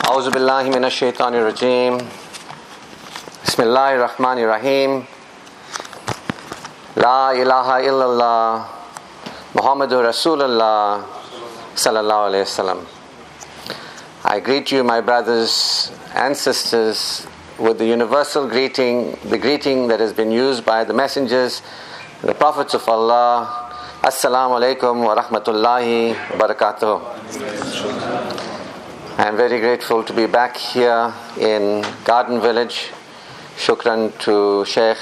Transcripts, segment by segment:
أعوذ بالله من الشيطان الرجيم بسم الله الرحمن الرحيم لا إله إلا الله محمد رسول الله صلى الله عليه وسلم I greet you my brothers and sisters with the universal greeting the greeting that has been used by the messengers the prophets of Allah Assalamu alaikum wa rahmatullahi wa barakatuh I am very grateful to be back here in Garden Village. Shukran to Sheikh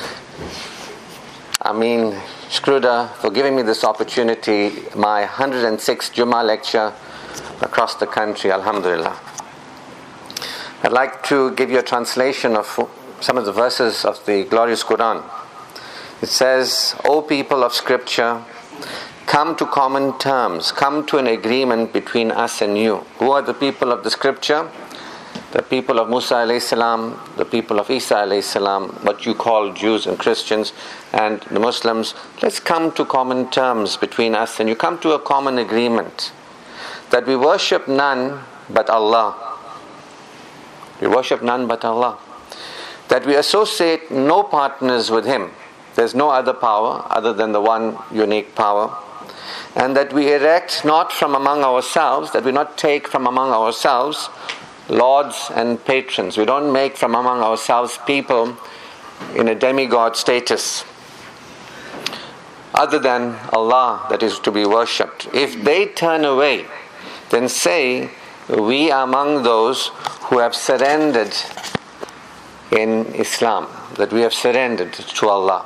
Amin Skruda for giving me this opportunity, my 106th Jummah lecture across the country, Alhamdulillah. I'd like to give you a translation of some of the verses of the glorious Quran. It says, O people of Scripture, come to common terms, come to an agreement between us and you. Who are the people of the scripture? The people of Musa alayhi salam, the people of Isa alayhi salam, what you call Jews and Christians, and the Muslims. Let's come to common terms between us and you. Come to a common agreement that we worship none but Allah. We worship none but Allah. That we associate no partners with Him. There's no other power other than the one unique power and that we erect not from among ourselves, that we not take from among ourselves lords and patrons. We don't make from among ourselves people in a demigod status other than Allah that is to be worshipped. If they turn away, then say, We are among those who have surrendered in Islam, that we have surrendered to Allah.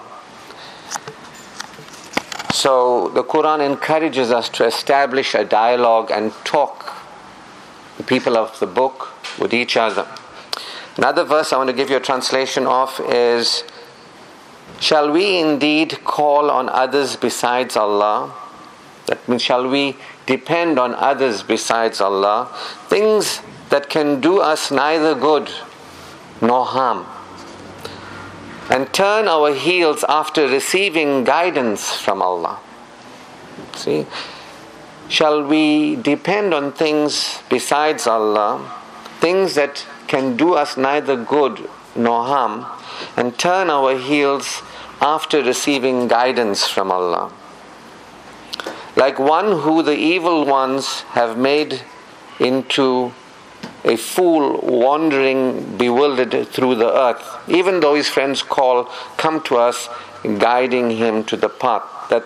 So the Quran encourages us to establish a dialogue and talk, the people of the book, with each other. Another verse I want to give you a translation of is Shall we indeed call on others besides Allah? That means, shall we depend on others besides Allah? Things that can do us neither good nor harm and turn our heels after receiving guidance from Allah. See? Shall we depend on things besides Allah, things that can do us neither good nor harm, and turn our heels after receiving guidance from Allah? Like one who the evil ones have made into a fool wandering bewildered through the earth, even though his friends call, come to us, guiding him to the path. That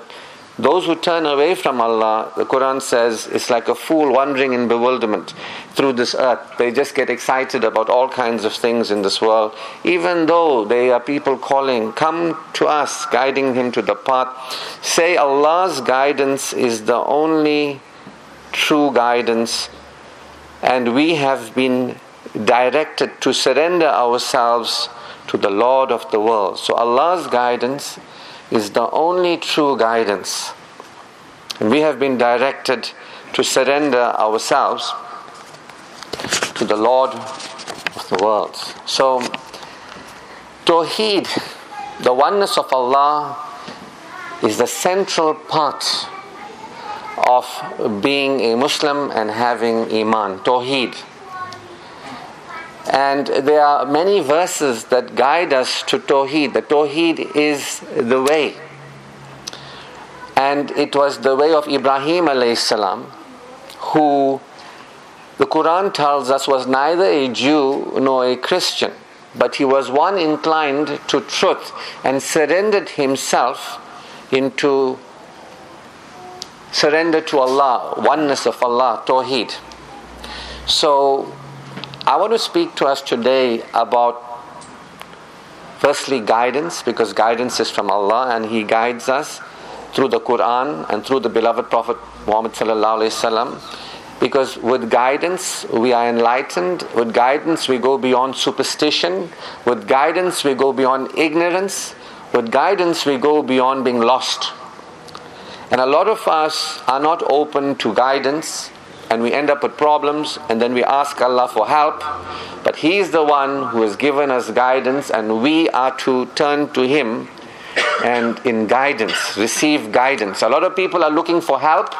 those who turn away from Allah, the Quran says, it's like a fool wandering in bewilderment through this earth. They just get excited about all kinds of things in this world, even though they are people calling, come to us, guiding him to the path. Say Allah's guidance is the only true guidance and we have been directed to surrender ourselves to the Lord of the world. So Allah's guidance is the only true guidance. We have been directed to surrender ourselves to the Lord of the world. So, Tawheed, the oneness of Allah, is the central part of being a Muslim and having Iman, Tawheed. And there are many verses that guide us to Tawheed. The Tawheed is the way. And it was the way of Ibrahim alayhi salam, who the Quran tells us was neither a Jew nor a Christian, but he was one inclined to truth and surrendered himself into surrender to Allah, oneness of Allah, Tawheed. So, I want to speak to us today about firstly guidance, because guidance is from Allah and He guides us through the Quran and through the beloved Prophet Muhammad because with guidance we are enlightened. With guidance we go beyond superstition. With guidance we go beyond ignorance. With guidance we go beyond being lost and a lot of us are not open to guidance and we end up with problems and then we ask Allah for help. But He is the one who has given us guidance and we are to turn to Him and in guidance, receive guidance. A lot of people are looking for help,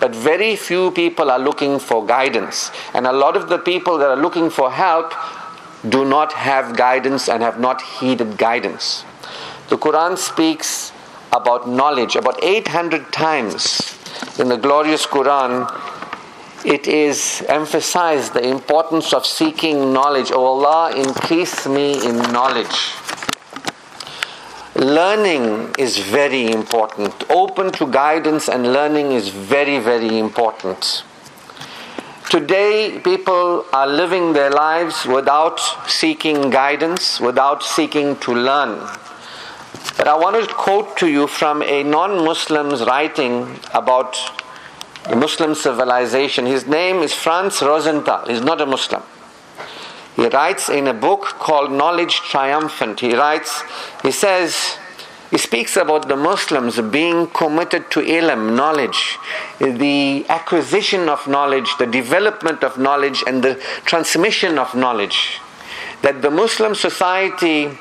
but very few people are looking for guidance. And a lot of the people that are looking for help do not have guidance and have not heeded guidance. The Quran speaks about knowledge about 800 times in the glorious Quran. It is emphasized the importance of seeking knowledge. Oh Allah, increase me in knowledge. Learning is very important. Open to guidance and learning is very, very important. Today, people are living their lives without seeking guidance, without seeking to learn. But I want to quote to you from a non Muslim's writing about the Muslim civilization. His name is Franz Rosenthal. He's not a Muslim. He writes in a book called Knowledge Triumphant. He writes, he says, he speaks about the Muslims being committed to ilm, knowledge, the acquisition of knowledge, the development of knowledge, and the transmission of knowledge. That the Muslim society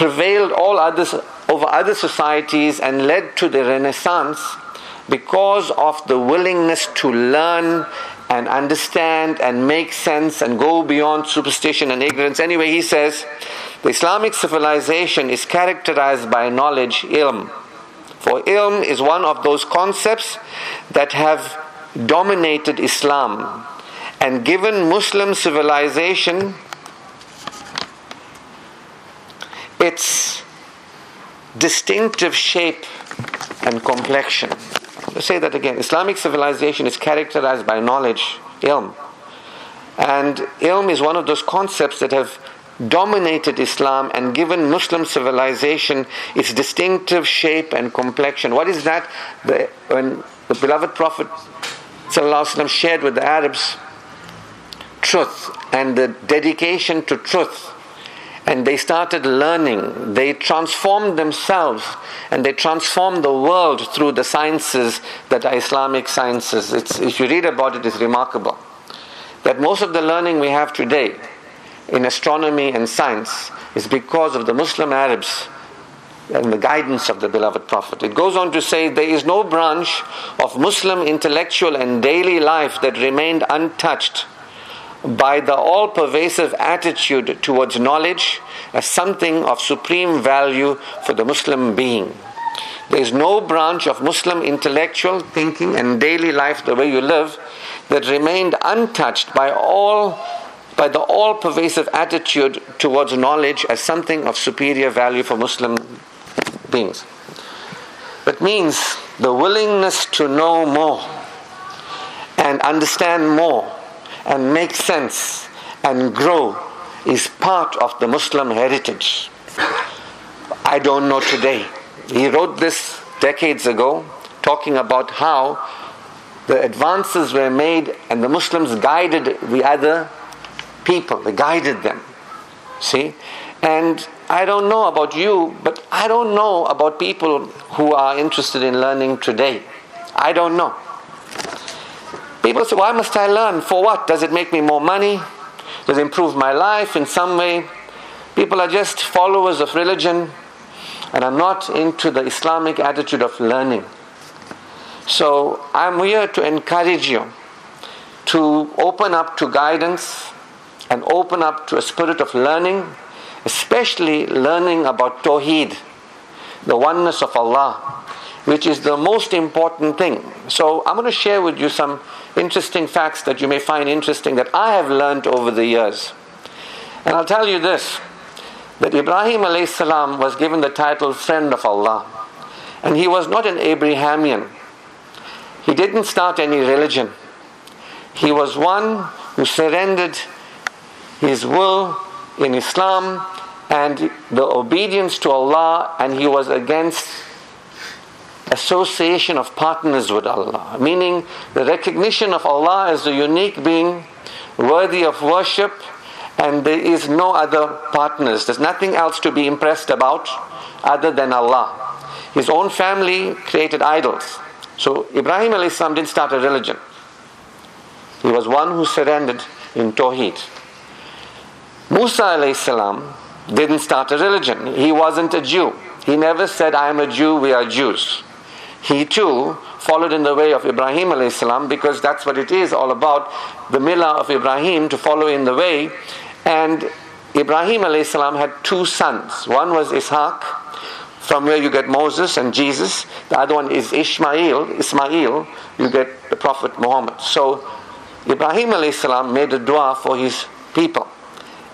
prevailed all others over other societies and led to the Renaissance because of the willingness to learn and understand and make sense and go beyond superstition and ignorance. Anyway, he says the Islamic civilization is characterized by knowledge, ilm. For ilm is one of those concepts that have dominated Islam and given Muslim civilization its distinctive shape and complexion. Let's say that again. Islamic civilization is characterized by knowledge, ilm. And ilm is one of those concepts that have dominated Islam and given Muslim civilization its distinctive shape and complexion. What is that? The, when the beloved Prophet shared with the Arabs truth and the dedication to truth, and they started learning, they transformed themselves and they transformed the world through the sciences that are Islamic sciences. It's, if you read about it, it's remarkable. That most of the learning we have today, in astronomy and science is because of the Muslim Arabs and the guidance of the beloved Prophet. It goes on to say there is no branch of Muslim intellectual and daily life that remained untouched by the all pervasive attitude towards knowledge as something of supreme value for the Muslim being. There is no branch of Muslim intellectual thinking and daily life, the way you live, that remained untouched by all by the all pervasive attitude towards knowledge as something of superior value for Muslim beings. That means the willingness to know more and understand more and make sense and grow is part of the Muslim heritage. I don't know today. He wrote this decades ago, talking about how the advances were made and the Muslims guided the other people, they guided them. See? And I don't know about you, but I don't know about people who are interested in learning today. I don't know. People say, Why must I learn? For what? Does it make me more money? Does it improve my life in some way? People are just followers of religion and are not into the Islamic attitude of learning. So I'm here to encourage you to open up to guidance and open up to a spirit of learning, especially learning about Tawheed, the oneness of Allah, which is the most important thing. So, I'm going to share with you some interesting facts that you may find interesting that I have learned over the years. And I'll tell you this that Ibrahim salam was given the title friend of Allah. And he was not an Abrahamian. He didn't start any religion. He was one who surrendered his will in Islam and the obedience to Allah, and he was against association of partners with Allah, meaning the recognition of Allah as the unique being worthy of worship, and there is no other partners. There's nothing else to be impressed about other than Allah. His own family created idols. So Ibrahim didn't start a religion. He was one who surrendered in Tawheed. Musa salam didn't start a religion. He wasn't a Jew. He never said, I am a Jew, we are Jews. He too followed in the way of Ibrahim salam because that's what it is all about the millah of Ibrahim to follow in the way. And Ibrahim salam had two sons. One was Ishaq, from where you get Moses and Jesus. The other one is Ishmael. Ismail, you get the Prophet Muhammad. So Ibrahim salam made a dua for his people.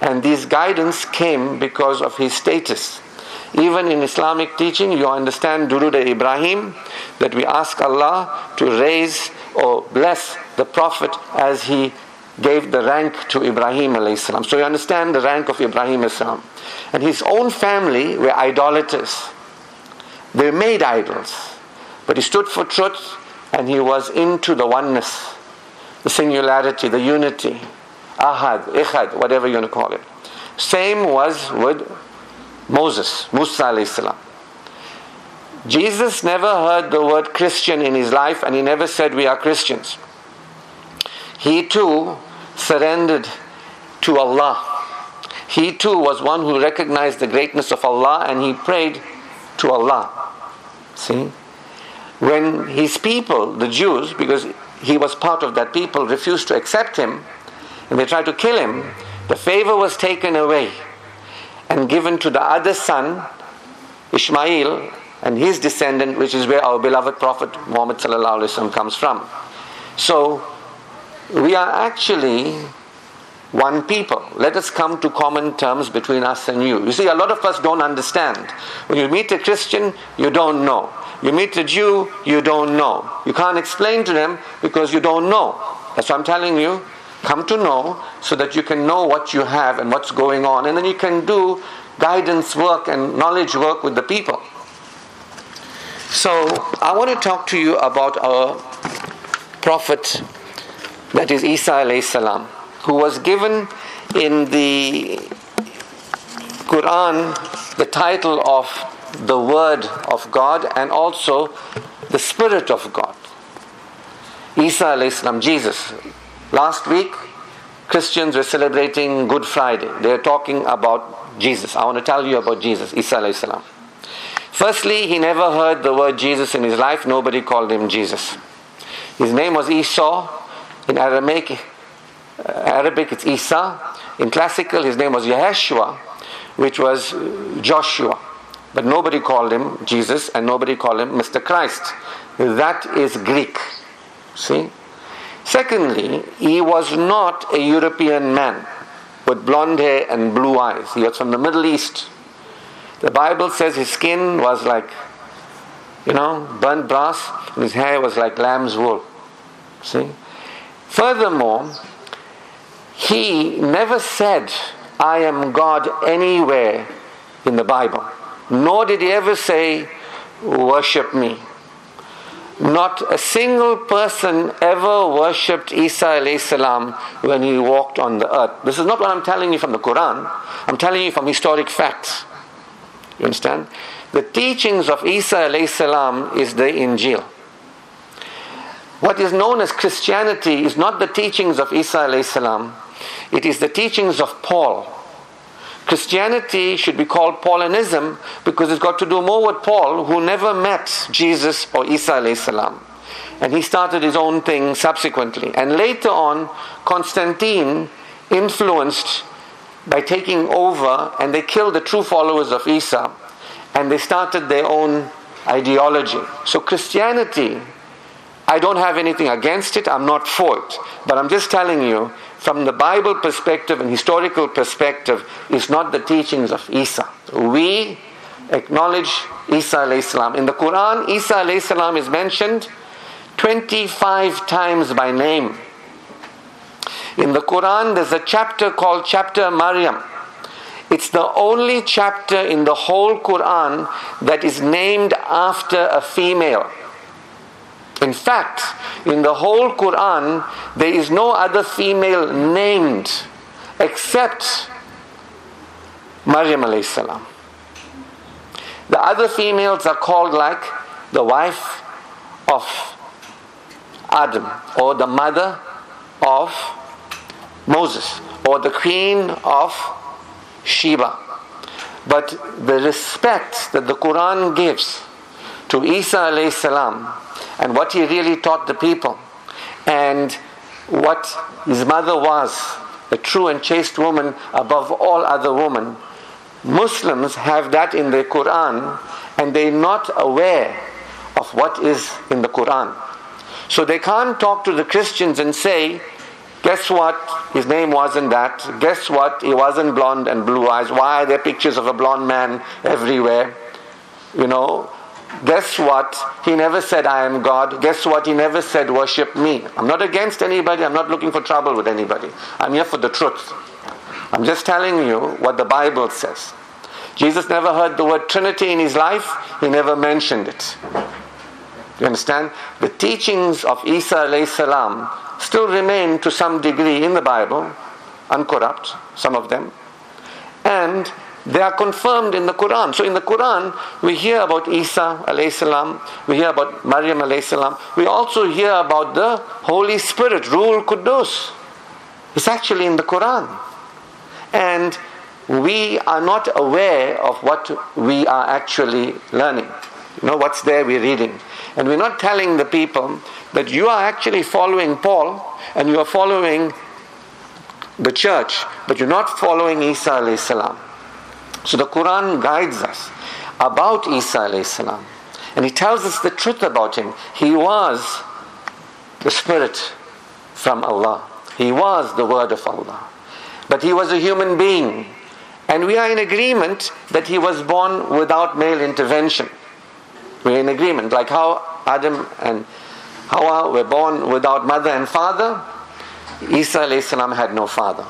And this guidance came because of his status. Even in Islamic teaching, you understand Durud Ibrahim, that we ask Allah to raise or bless the Prophet as he gave the rank to Ibrahim. So you understand the rank of Ibrahim salam. And his own family were idolaters. They made idols. But he stood for truth and he was into the oneness, the singularity, the unity. Ahad, Ikhad, whatever you want to call it. Same was with Moses, Musa alayhi. Jesus never heard the word Christian in his life and he never said we are Christians. He too surrendered to Allah. He too was one who recognized the greatness of Allah and he prayed to Allah. See? When his people, the Jews, because he was part of that people, refused to accept him and they tried to kill him, the favor was taken away and given to the other son, Ishmael, and his descendant, which is where our beloved Prophet Muhammad comes from. So, we are actually one people. Let us come to common terms between us and you. You see, a lot of us don't understand. When you meet a Christian, you don't know. You meet a Jew, you don't know. You can't explain to them because you don't know. That's what I'm telling you come to know so that you can know what you have and what's going on. And then you can do guidance work and knowledge work with the people. So, I want to talk to you about our prophet, that is Isa salam, who was given in the Quran the title of the Word of God and also the Spirit of God. Isa salam, Jesus, Last week, Christians were celebrating Good Friday. They are talking about Jesus. I want to tell you about Jesus, Isa salam. Firstly, he never heard the word Jesus in his life. Nobody called him Jesus. His name was Esau. In Aramaic, uh, Arabic it's Isa. In classical, his name was Yeshua, which was Joshua. But nobody called him Jesus and nobody called him Mr. Christ. That is Greek. See? Secondly, he was not a European man with blonde hair and blue eyes. He was from the Middle East. The Bible says his skin was like, you know, burnt brass, and his hair was like lamb's wool. See? Furthermore, he never said, I am God anywhere in the Bible. Nor did he ever say, Worship me. Not a single person ever worshipped Isa salam when he walked on the earth. This is not what I'm telling you from the Quran. I'm telling you from historic facts. You understand? The teachings of Isa salam is the Injil. What is known as Christianity is not the teachings of Isa salam. It is the teachings of Paul. Christianity should be called Paulinism because it's got to do more with Paul, who never met Jesus or Isa salam. And he started his own thing subsequently. And later on, Constantine influenced by taking over, and they killed the true followers of Isa, and they started their own ideology. So Christianity, I don't have anything against it, I'm not for it. But I'm just telling you, from the Bible perspective and historical perspective it's not the teachings of Isa. We acknowledge Isa alayhi salam. In the Quran, Isa alayhi salam is mentioned 25 times by name. In the Quran, there's a chapter called Chapter Maryam. It's the only chapter in the whole Quran that is named after a female. In fact, in the whole Quran, there is no other female named except Maryam alayhi salam. The other females are called like the wife of Adam or the mother of Moses or the queen of Sheba. But the respect that the Quran gives to Isa alayhi salam and what he really taught the people and what his mother was, a true and chaste woman above all other women. Muslims have that in the Quran and they're not aware of what is in the Quran. So they can't talk to the Christians and say, Guess what? His name wasn't that. Guess what? He wasn't blonde and blue eyes. Why are there pictures of a blonde man everywhere? You know, guess what? He never said, I am God. Guess what? He never said, worship me. I'm not against anybody. I'm not looking for trouble with anybody. I'm here for the truth. I'm just telling you what the Bible says. Jesus never heard the word Trinity in his life. He never mentioned it. You understand? The teachings of Isa salam still remain to some degree in the Bible, uncorrupt, some of them, and they are confirmed in the Quran. So in the Quran, we hear about Isa alayhi salam, we hear about Maryam alayhi salam, we also hear about the Holy Spirit, Ruhul Quddus. It's actually in the Quran. And we are not aware of what we are actually learning. You know, what's there we're reading. And we're not telling the people that you are actually following Paul and you are following the church, but you're not following Isa alayhi salam. So the Quran guides us about Isa alayhi. And he tells us the truth about him. He was the spirit from Allah. He was the word of Allah. But he was a human being. And we are in agreement that he was born without male intervention. We're in agreement. Like how Adam and Hawa were born without mother and father, Isa salam had no father.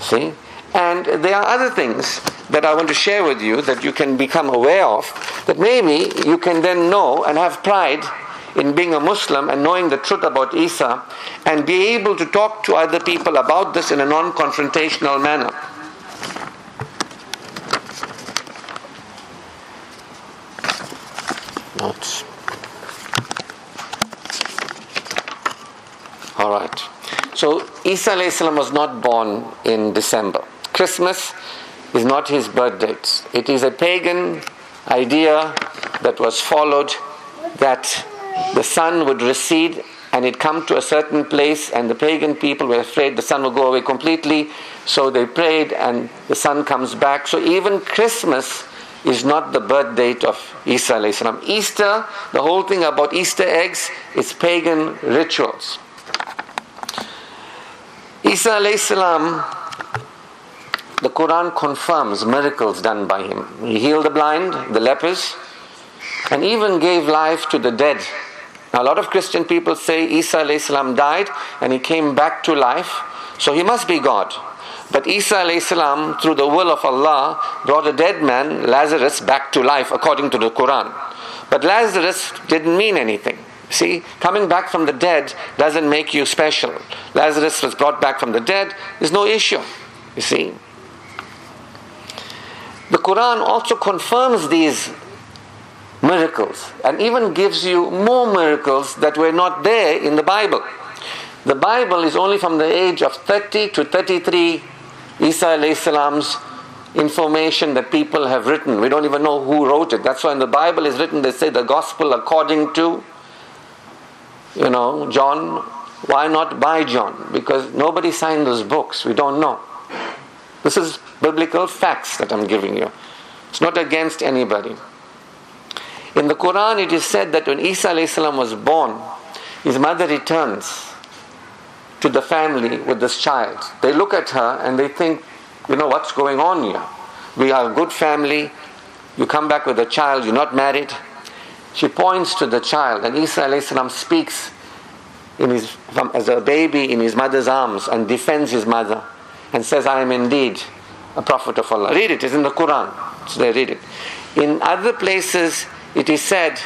See? And there are other things that I want to share with you that you can become aware of, that maybe you can then know and have pride in being a Muslim and knowing the truth about Isa and be able to talk to other people about this in a non confrontational manner. Notes. All right. So Isa was not born in December. Christmas is not his birth date. It is a pagan idea that was followed that the sun would recede and it come to a certain place and the pagan people were afraid the sun will go away completely so they prayed and the sun comes back so even christmas is not the birth date of Isa salam. Easter, the whole thing about Easter eggs is pagan rituals. Isa salam, the Quran confirms miracles done by him. He healed the blind, the lepers, and even gave life to the dead. Now, a lot of Christian people say Isa salam died and he came back to life, so he must be God. But Isa salam, through the will of Allah, brought a dead man, Lazarus, back to life according to the Quran. But Lazarus didn't mean anything. See, coming back from the dead doesn't make you special. Lazarus was brought back from the dead, there's no issue. You see? The Quran also confirms these miracles and even gives you more miracles that were not there in the Bible. The Bible is only from the age of 30 to 33 Isa salam's information that people have written. We don't even know who wrote it. That's why in the Bible is written, they say the gospel according to, you know, John. Why not by John? Because nobody signed those books. We don't know. This is biblical facts that I'm giving you. It's not against anybody. In the Quran, it is said that when Isa was born, his mother returns to the family with this child. They look at her and they think, you know, what's going on here? We are a good family. You come back with a child, you're not married. She points to the child, and Isa speaks in his, as a baby in his mother's arms and defends his mother and says, I am indeed a prophet of Allah. Read it, it's in the Quran. So they read it. In other places, it is said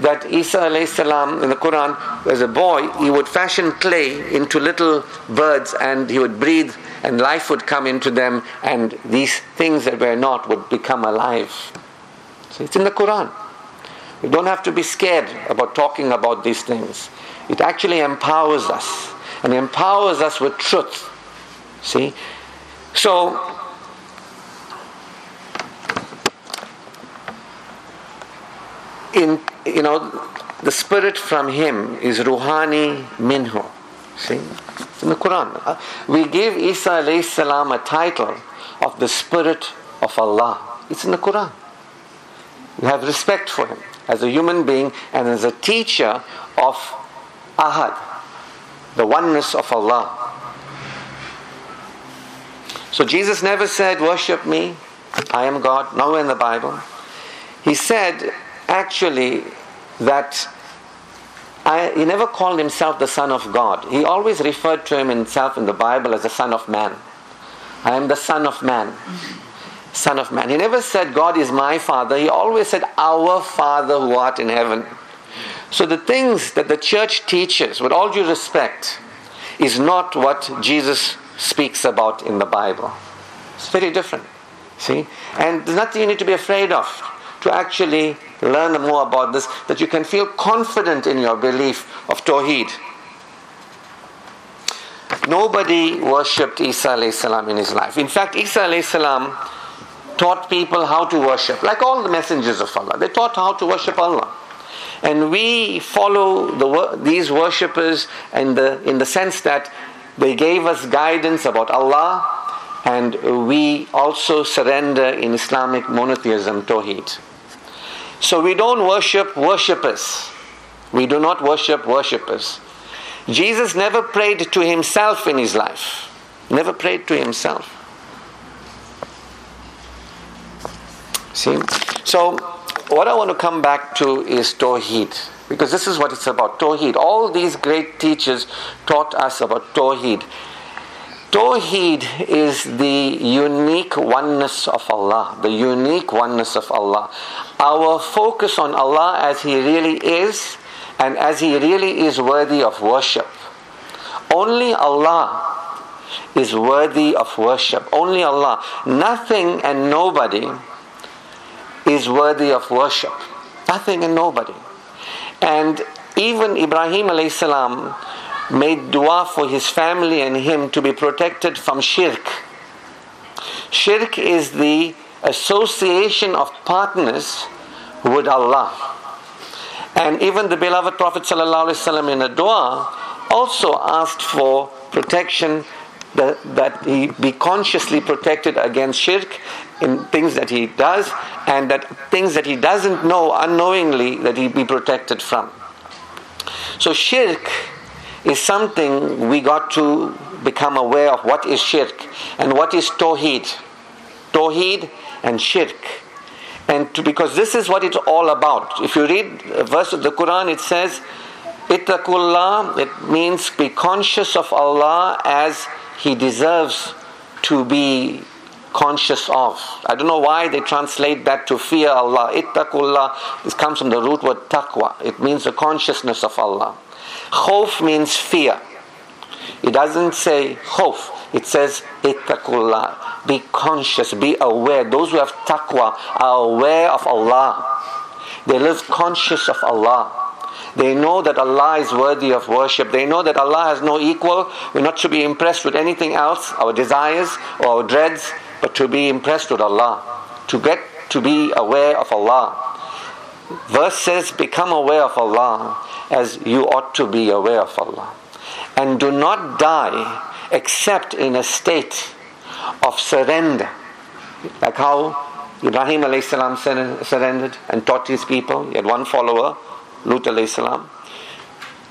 that Isa salam in the Quran, as a boy, he would fashion clay into little birds and he would breathe and life would come into them and these things that were not would become alive. So it's in the Quran. We don't have to be scared about talking about these things. It actually empowers us and empowers us with truth. See? So, in, you know, the spirit from him is Ruhani Minhu. See? In the Quran. Uh, we give Isa salam a title of the spirit of Allah. It's in the Quran. We have respect for him as a human being and as a teacher of Ahad, the oneness of Allah. So Jesus never said, Worship me, I am God, nowhere in the Bible. He said, actually, that I, he never called himself the Son of God. He always referred to himself in the Bible as the Son of Man. I am the Son of Man. Son of Man. He never said, God is my Father. He always said, Our Father who art in heaven. So the things that the church teaches, with all due respect, is not what Jesus speaks about in the Bible. It's very different. See? And there's nothing you need to be afraid of to actually learn more about this, that you can feel confident in your belief of Tawheed. Nobody worshipped Isa salam in his life. In fact, Isa salam taught people how to worship, like all the messengers of Allah. They taught how to worship Allah. And we follow the, these worshippers in the, in the sense that they gave us guidance about Allah, and we also surrender in Islamic monotheism, Tawheed. So we don't worship worshippers. We do not worship worshippers. Jesus never prayed to himself in his life. Never prayed to himself. See? So, what I want to come back to is Tawheed. Because this is what it's about Tawheed. All these great teachers taught us about Tawheed. Tawheed is the unique oneness of Allah, the unique oneness of Allah. Our focus on Allah as He really is and as He really is worthy of worship. Only Allah is worthy of worship. Only Allah. Nothing and nobody is worthy of worship. Nothing and nobody. And even Ibrahim alayhi salam made dua for his family and him to be protected from shirk. Shirk is the association of partners with Allah. And even the beloved Prophet ﷺ in a dua also asked for protection that, that he be consciously protected against shirk in things that he does and that things that he doesn't know unknowingly that he be protected from. So shirk is something we got to become aware of what is shirk and what is tawheed. Tawheed and shirk. And to, because this is what it's all about. If you read a verse of the Quran, it says, Ittaqullah, it means be conscious of Allah as He deserves to be conscious of. I don't know why they translate that to fear Allah. Ittaqullah, this comes from the root word taqwa. It means the consciousness of Allah. Khawf means fear. It doesn't say khawf. It says ittaqullah. Be conscious, be aware. Those who have taqwa are aware of Allah. They live conscious of Allah. They know that Allah is worthy of worship. They know that Allah has no equal. We're not to be impressed with anything else, our desires or our dreads, but to be impressed with Allah. To get to be aware of Allah. Verse says, Become aware of Allah as you ought to be aware of Allah. And do not die except in a state of surrender. Like how Ibrahim salam surrendered and taught his people. He had one follower, Lut salam.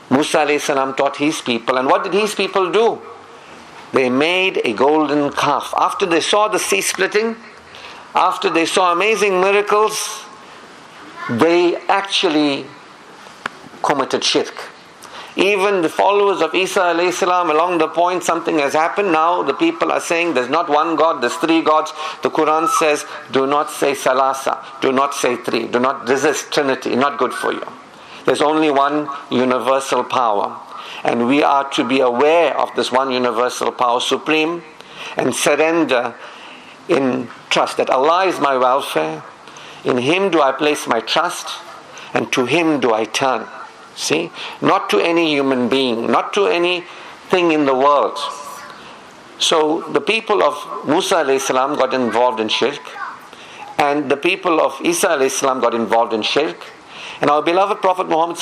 Musa salam taught his people. And what did his people do? They made a golden calf. After they saw the sea splitting, after they saw amazing miracles, they actually committed shirk. Even the followers of Isa salam, along the point something has happened. Now the people are saying there's not one God, there's three gods. The Quran says, do not say salasa, do not say three, do not resist Trinity, not good for you. There's only one universal power. And we are to be aware of this one universal power supreme and surrender in trust that Allah is my welfare. In Him do I place my trust, and to Him do I turn. See? Not to any human being, not to anything in the world. So the people of Musa salam got involved in shirk, and the people of Isa salam got involved in shirk, And our beloved Prophet Muhammad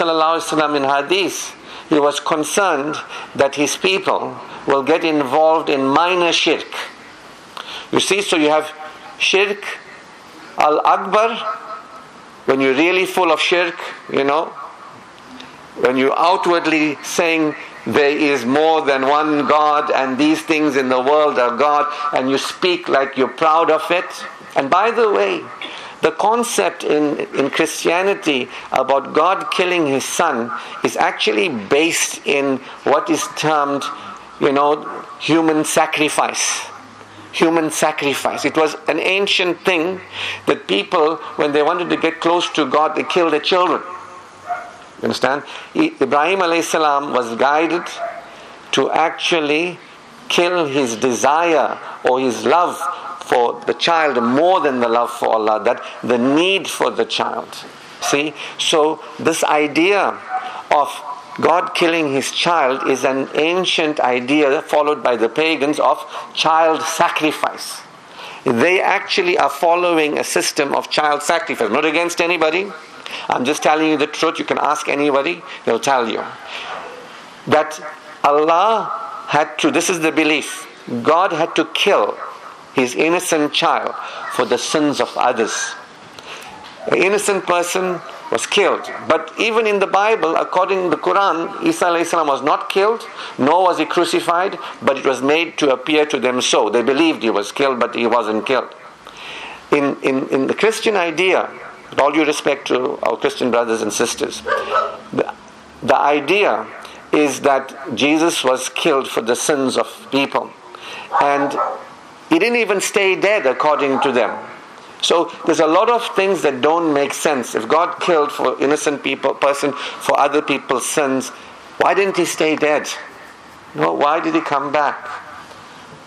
in hadith, he was concerned that his people will get involved in minor shirk. You see, so you have shirk al akbar, when you're really full of shirk, you know, when you're outwardly saying there is more than one God and these things in the world are God, and you speak like you're proud of it. And by the way, the concept in, in Christianity about God killing his son is actually based in what is termed, you know, human sacrifice. Human sacrifice. It was an ancient thing that people, when they wanted to get close to God, they killed their children. You understand? Ibrahim salam was guided to actually kill his desire or his love for the child more than the love for Allah, that the need for the child. See? So, this idea of God killing his child is an ancient idea followed by the pagans of child sacrifice. They actually are following a system of child sacrifice, not against anybody I'm just telling you the truth. You can ask anybody, they'll tell you. That Allah had to, this is the belief, God had to kill his innocent child for the sins of others. An innocent person was killed. But even in the Bible, according to the Quran, Isa was not killed, nor was he crucified, but it was made to appear to them so. They believed he was killed, but he wasn't killed. In, in, in the Christian idea, with all due respect to our Christian brothers and sisters, the, the idea is that Jesus was killed for the sins of people. And he didn't even stay dead according to them. So there's a lot of things that don't make sense. If God killed for innocent people, person for other people's sins, why didn't he stay dead? No, why did he come back?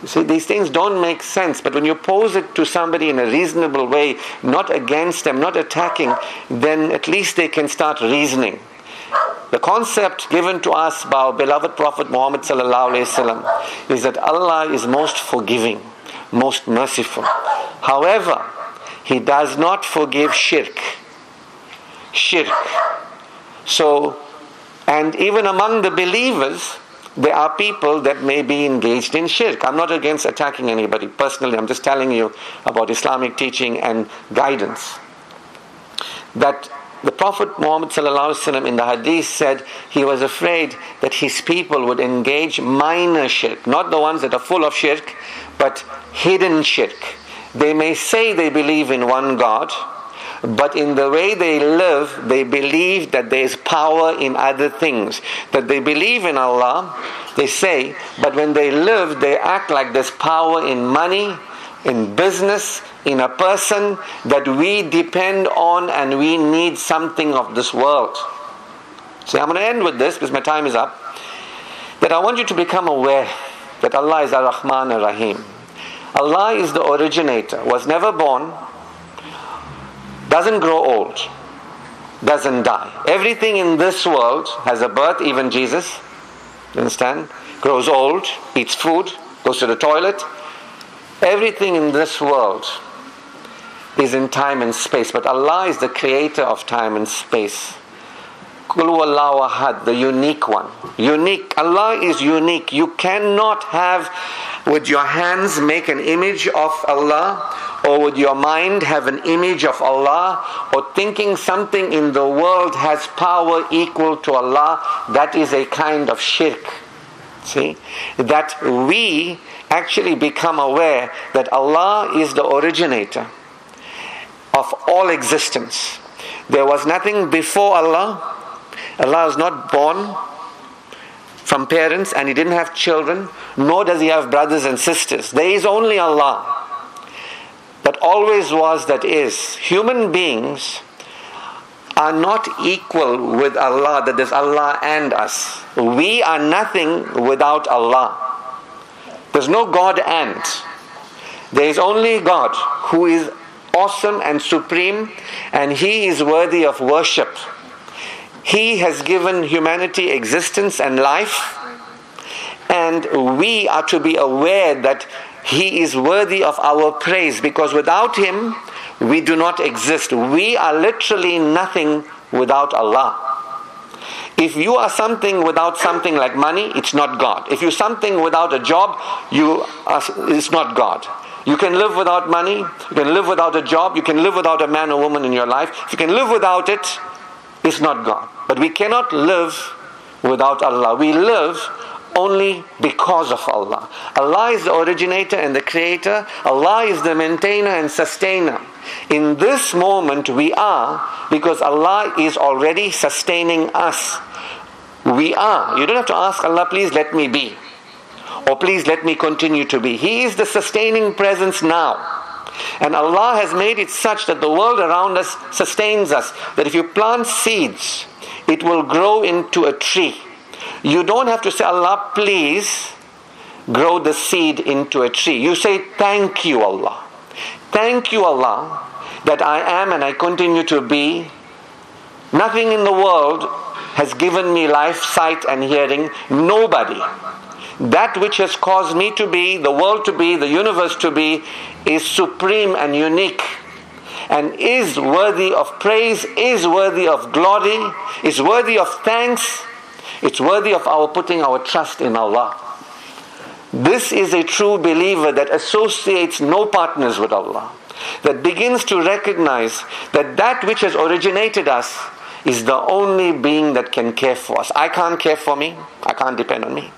You see, these things don't make sense, but when you pose it to somebody in a reasonable way, not against them, not attacking, then at least they can start reasoning. The concept given to us by our beloved Prophet Muhammad is that Allah is most forgiving most merciful. However, He does not forgive shirk. Shirk. So, and even among the believers, there are people that may be engaged in shirk. I'm not against attacking anybody personally, I'm just telling you about Islamic teaching and guidance. That the Prophet Muhammad in the hadith said he was afraid that his people would engage minor shirk, not the ones that are full of shirk, but hidden shirk. They may say they believe in one God, but in the way they live, they believe that there is power in other things. That they believe in Allah, they say, but when they live, they act like there's power in money, in business, in a person that we depend on and we need something of this world. See, I'm going to end with this because my time is up. That I want you to become aware that Allah is Ar Rahman Ar Rahim. Allah is the originator, was never born, doesn't grow old, doesn't die. Everything in this world has a birth, even Jesus. You understand? Grows old, eats food, goes to the toilet. Everything in this world is in time and space, but Allah is the creator of time and space. Ahad, the unique one. Unique. Allah is unique. You cannot have with your hands make an image of Allah or would your mind have an image of Allah or thinking something in the world has power equal to Allah, that is a kind of shirk. See? That we actually become aware that Allah is the originator of all existence. There was nothing before Allah. Allah is not born from parents and He didn't have children, nor does He have brothers and sisters. There is only Allah But always was, that is. Human beings are not equal with Allah, that is Allah and us. We are nothing without Allah. There's no God and. There is only God who is awesome and supreme, and He is worthy of worship. He has given humanity existence and life, and we are to be aware that he is worthy of our praise because without Him, we do not exist. We are literally nothing without Allah. If you are something without something like money, it's not God. If you're something without a job, you are, it's not God. You can live without money, you can live without a job, you can live without a man or woman in your life. If you can live without it, it's not God. But we cannot live without Allah. We live only because of Allah. Allah is the originator and the creator. Allah is the maintainer and sustainer. In this moment, we are because Allah is already sustaining us. We are. You don't have to ask Allah, please let me be. Or please let me continue to be. He is the sustaining presence now. And Allah has made it such that the world around us sustains us. That if you plant seeds, it will grow into a tree. You don't have to say, Allah, please grow the seed into a tree. You say, Thank you, Allah. Thank you, Allah, that I am and I continue to be. Nothing in the world has given me life, sight, and hearing. Nobody. That which has caused me to be, the world to be, the universe to be, is supreme and unique and is worthy of praise, is worthy of glory, is worthy of thanks it's worthy of our putting our trust in Allah. This is a true believer that associates no partners with Allah, that begins to recognize that that which has originated us is the only being that can care for us. I can't care for me, I can't depend on me.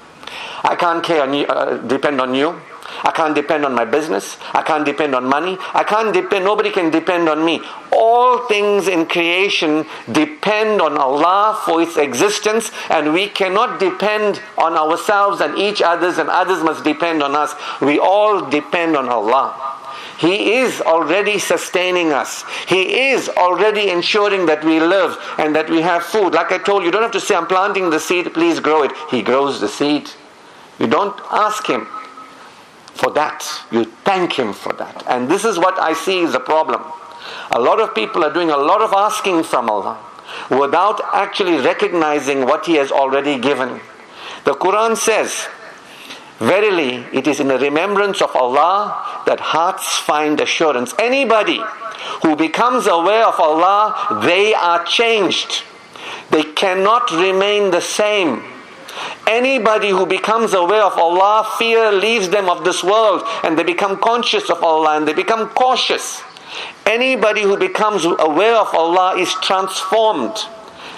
I can't on you, uh, depend on you. I can't depend on my business. I can't depend on money. I can't depend, nobody can depend on me. All things in creation depend on Allah for its existence, and we cannot depend on ourselves and each others, and others must depend on us. We all depend on Allah. He is already sustaining us. He is already ensuring that we live and that we have food. Like I told you, you don't have to say, I'm planting the seed, please grow it. He grows the seed. You don't ask Him for that. You thank Him for that. And this is what I see is a problem. A lot of people are doing a lot of asking from Allah without actually recognizing what He has already given. The Quran says, Verily, it is in the remembrance of Allah that hearts find assurance. Anybody who becomes aware of Allah, they are changed. They cannot remain the same. Anybody who becomes aware of Allah, fear leaves them of this world and they become conscious of Allah and they become cautious. Anybody who becomes aware of Allah is transformed.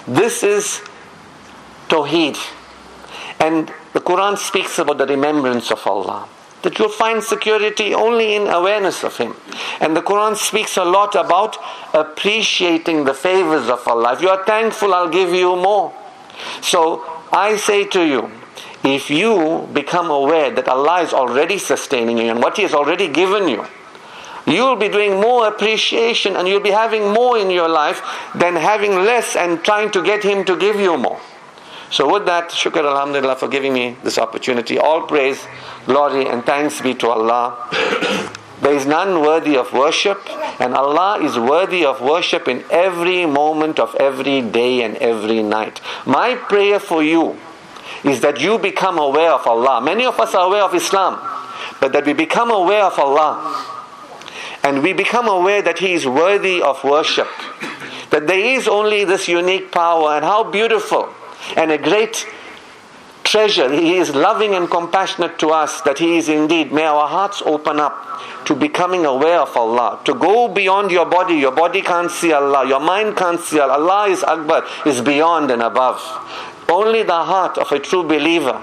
This is Tawheed. And the Quran speaks about the remembrance of Allah. That you'll find security only in awareness of Him. And the Quran speaks a lot about appreciating the favors of Allah. If you are thankful, I'll give you more. So I say to you, if you become aware that Allah is already sustaining you and what He has already given you, you'll be doing more appreciation and you'll be having more in your life than having less and trying to get Him to give you more. So, with that, shukr alhamdulillah for giving me this opportunity. All praise, glory, and thanks be to Allah. There is none worthy of worship, and Allah is worthy of worship in every moment of every day and every night. My prayer for you is that you become aware of Allah. Many of us are aware of Islam, but that we become aware of Allah and we become aware that He is worthy of worship. That there is only this unique power, and how beautiful and a great treasure. He is loving and compassionate to us, that He is indeed. May our hearts open up to becoming aware of Allah, to go beyond your body. Your body can't see Allah, your mind can't see Allah. Allah is Akbar, is beyond and above. Only the heart of a true believer,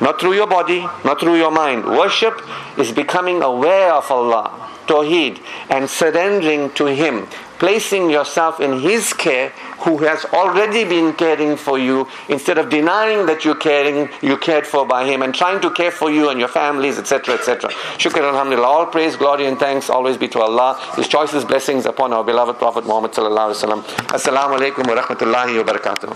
not through your body, not through your mind. Worship is becoming aware of Allah, Tawheed, and surrendering to Him placing yourself in His care, who has already been caring for you, instead of denying that you're caring, you cared for by Him, and trying to care for you and your families, etc., etc. Shukr alhamdulillah. All praise, glory, and thanks always be to Allah. His choicest blessings upon our beloved Prophet Muhammad. Assalamu alaikum wa rahmatullahi wa barakatuh.